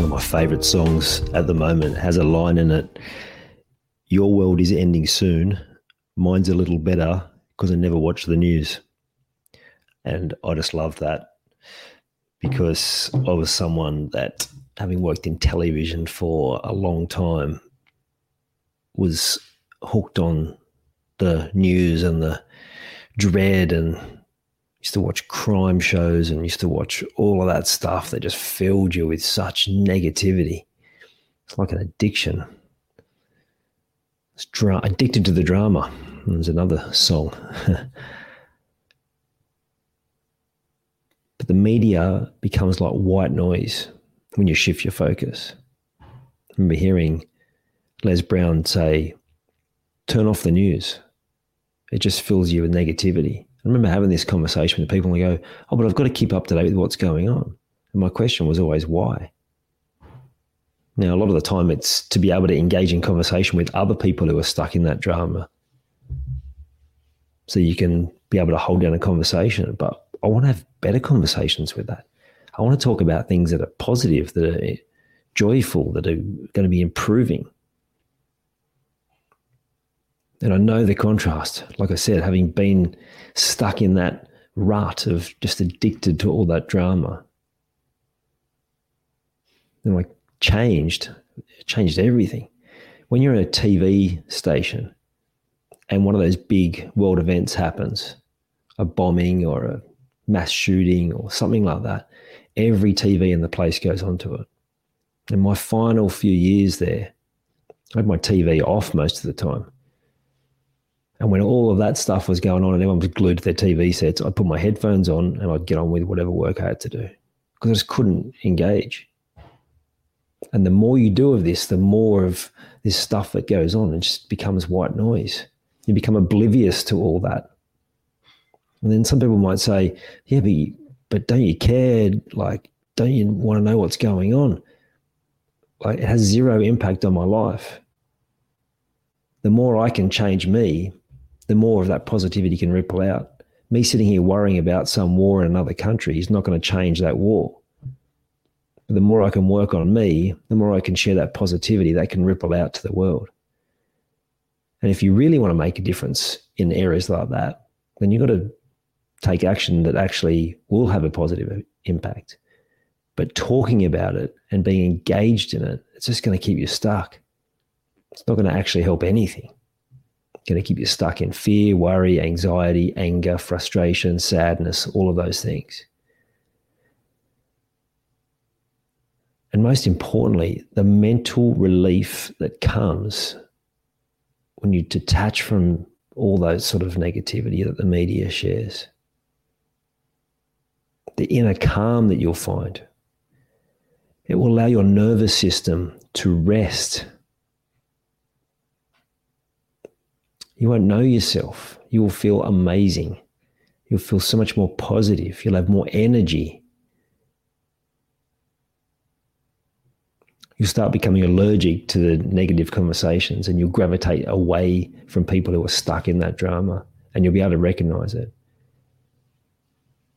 One of my favourite songs at the moment has a line in it Your world is ending soon. Mine's a little better because I never watch the news. And I just love that because I was someone that, having worked in television for a long time, was hooked on the news and the dread and used to watch crime shows and used to watch all of that stuff that just filled you with such negativity. It's like an addiction. It's dra- addicted to the drama. There's another song. but the media becomes like white noise when you shift your focus. I remember hearing Les Brown say, turn off the news. It just fills you with negativity. I remember having this conversation with people and they go, Oh, but I've got to keep up to date with what's going on. And my question was always, why? Now, a lot of the time it's to be able to engage in conversation with other people who are stuck in that drama. So you can be able to hold down a conversation. But I want to have better conversations with that. I want to talk about things that are positive, that are joyful, that are going to be improving. And I know the contrast. Like I said, having been stuck in that rut of just addicted to all that drama. And I changed, changed everything. When you're in a TV station and one of those big world events happens, a bombing or a mass shooting or something like that, every TV in the place goes onto it. In my final few years there, I had my TV off most of the time and when all of that stuff was going on and everyone was glued to their TV sets, I'd put my headphones on and I'd get on with whatever work I had to do because I just couldn't engage. And the more you do of this, the more of this stuff that goes on, it just becomes white noise. You become oblivious to all that. And then some people might say, yeah, but, but don't you care? Like, don't you want to know what's going on? Like, it has zero impact on my life. The more I can change me, the more of that positivity can ripple out. Me sitting here worrying about some war in another country is not going to change that war. But the more I can work on me, the more I can share that positivity that can ripple out to the world. And if you really want to make a difference in areas like that, then you've got to take action that actually will have a positive impact. But talking about it and being engaged in it, it's just going to keep you stuck. It's not going to actually help anything going to keep you stuck in fear, worry, anxiety, anger, frustration, sadness, all of those things. And most importantly, the mental relief that comes when you detach from all those sort of negativity that the media shares. The inner calm that you'll find. It will allow your nervous system to rest You won't know yourself. You will feel amazing. You'll feel so much more positive. You'll have more energy. You'll start becoming allergic to the negative conversations and you'll gravitate away from people who are stuck in that drama and you'll be able to recognize it.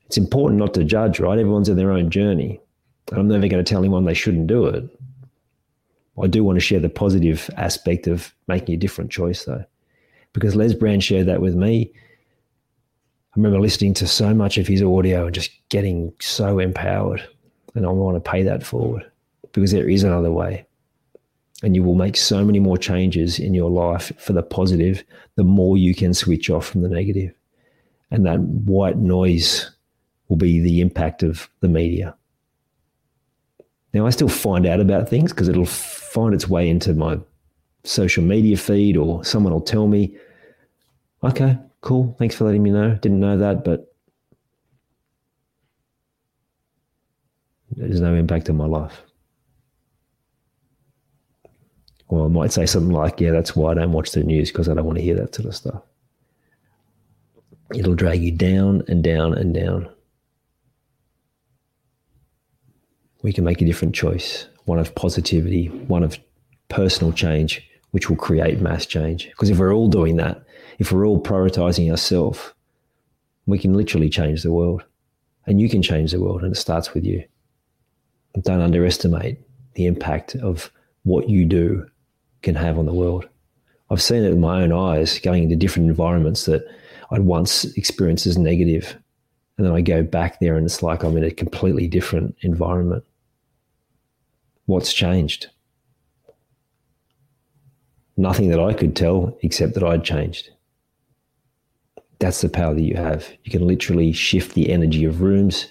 It's important not to judge, right? Everyone's in their own journey. And I'm never going to tell anyone they shouldn't do it. I do want to share the positive aspect of making a different choice, though because Les Brown shared that with me. I remember listening to so much of his audio and just getting so empowered. And I want to pay that forward because there is another way. And you will make so many more changes in your life for the positive, the more you can switch off from the negative. And that white noise will be the impact of the media. Now, I still find out about things because it'll find its way into my social media feed or someone will tell me, okay, cool, thanks for letting me know. Didn't know that, but there's no impact on my life. Or I might say something like, yeah, that's why I don't watch the news because I don't want to hear that sort of stuff. It'll drag you down and down and down. We can make a different choice one of positivity, one of personal change, which will create mass change. Because if we're all doing that, if we're all prioritizing ourselves, we can literally change the world. And you can change the world, and it starts with you. Don't underestimate the impact of what you do can have on the world. I've seen it with my own eyes going into different environments that I'd once experienced as negative, And then I go back there and it's like I'm in a completely different environment. What's changed? Nothing that I could tell except that I'd changed. That's the power that you have. You can literally shift the energy of rooms.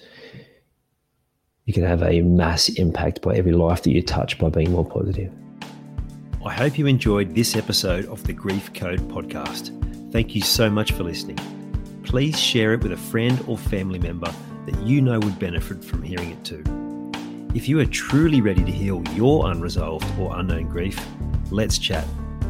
You can have a mass impact by every life that you touch by being more positive. I hope you enjoyed this episode of the Grief Code podcast. Thank you so much for listening. Please share it with a friend or family member that you know would benefit from hearing it too. If you are truly ready to heal your unresolved or unknown grief, let's chat.